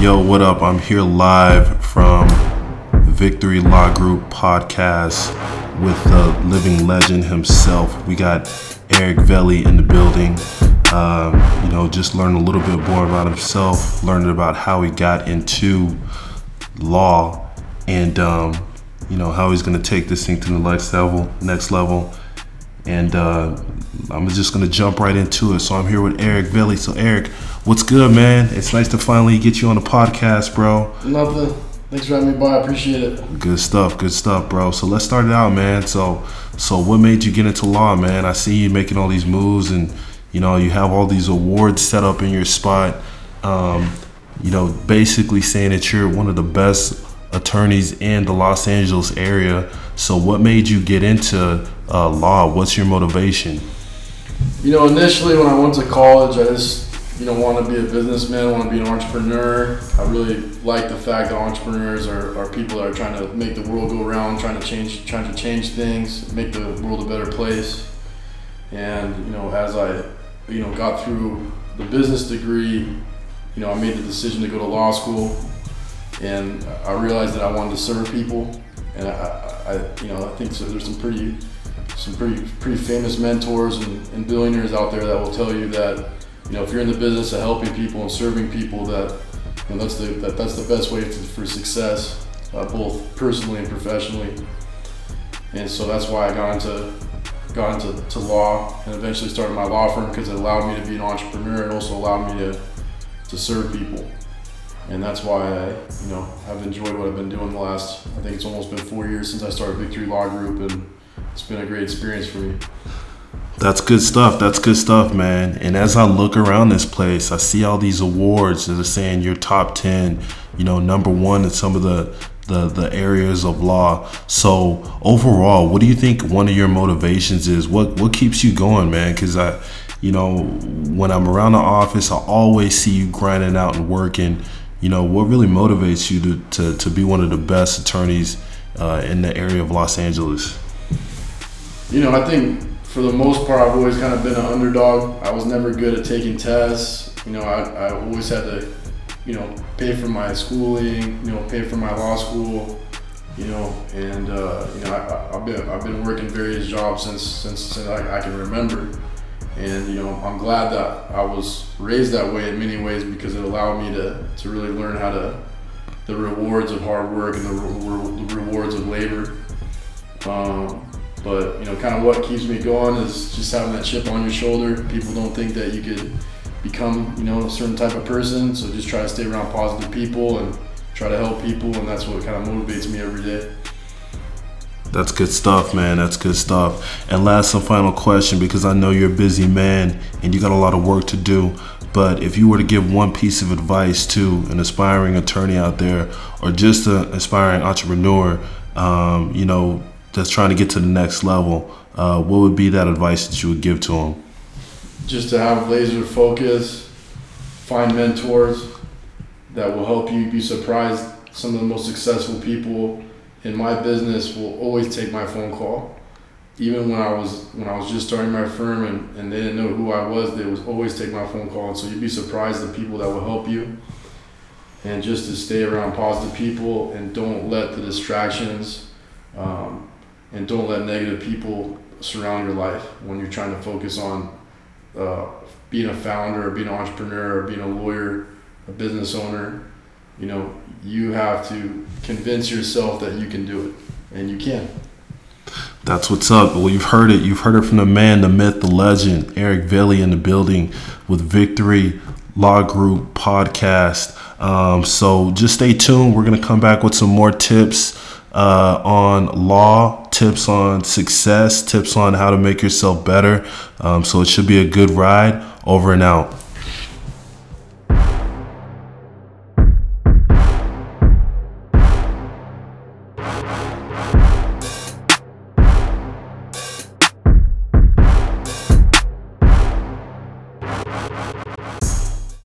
Yo, what up? I'm here live from Victory Law Group podcast with the living legend himself. We got Eric Velli in the building. Uh, you know, just learn a little bit more about himself, learning about how he got into law, and um, you know how he's gonna take this thing to the next level. Next level. And uh, I'm just gonna jump right into it. So I'm here with Eric Velli. So Eric, what's good, man? It's nice to finally get you on the podcast, bro. Nothing. Thanks for having me by. I appreciate it. Good stuff, good stuff, bro. So let's start it out, man. So, so what made you get into law, man? I see you making all these moves, and you know you have all these awards set up in your spot. Um, you know, basically saying that you're one of the best attorneys in the Los Angeles area. So, what made you get into uh, law? What's your motivation? You know, initially when I went to college, I just you know want to be a businessman, want to be an entrepreneur. I really like the fact that entrepreneurs are, are people that are trying to make the world go around, trying to change, trying to change things, make the world a better place. And you know, as I you know got through the business degree, you know, I made the decision to go to law school, and I realized that I wanted to serve people, and I, I you know I think so there's some pretty some pretty pretty famous mentors and, and billionaires out there that will tell you that you know if you're in the business of helping people and serving people that you know, that's the that, that's the best way to, for success uh, both personally and professionally. And so that's why I got into got into to law and eventually started my law firm because it allowed me to be an entrepreneur and also allowed me to to serve people. And that's why I you know have enjoyed what I've been doing the last I think it's almost been four years since I started Victory Law Group and it's been a great experience for me. That's good stuff. That's good stuff, man. And as I look around this place, I see all these awards that are saying you're top 10, you know, number one in some of the, the, the areas of law. So overall, what do you think one of your motivations is? What, what keeps you going, man? Because I, you know, when I'm around the office, I always see you grinding out and working. You know, what really motivates you to, to, to be one of the best attorneys uh, in the area of Los Angeles? You know, I think for the most part, I've always kind of been an underdog. I was never good at taking tests. You know, I, I always had to, you know, pay for my schooling, you know, pay for my law school, you know, and, uh, you know, I, have been, I've been working various jobs since, since, since I, I can remember. And, you know, I'm glad that I was raised that way in many ways because it allowed me to, to really learn how to, the rewards of hard work and the, re- the rewards of labor. Um, but you know, kind of what keeps me going is just having that chip on your shoulder. People don't think that you could become, you know, a certain type of person. So just try to stay around positive people and try to help people, and that's what kind of motivates me every day. That's good stuff, man. That's good stuff. And last and final question, because I know you're a busy man and you got a lot of work to do. But if you were to give one piece of advice to an aspiring attorney out there, or just an aspiring entrepreneur, um, you know, that's trying to get to the next level, uh, what would be that advice that you would give to them? Just to have laser focus, find mentors that will help you. Be surprised. Some of the most successful people in my business will always take my phone call. Even when I was when I was just starting my firm and, and they didn't know who I was, they would always take my phone call. And so you'd be surprised the people that will help you. And just to stay around positive people and don't let the distractions um, and don't let negative people surround your life when you're trying to focus on uh, being a founder or being an entrepreneur or being a lawyer a business owner you know you have to convince yourself that you can do it and you can that's what's up. Well, you've heard it. You've heard it from the man, the myth, the legend, Eric Velli in the building with Victory Law Group podcast. Um, so just stay tuned. We're going to come back with some more tips uh, on law, tips on success, tips on how to make yourself better. Um, so it should be a good ride. Over and out.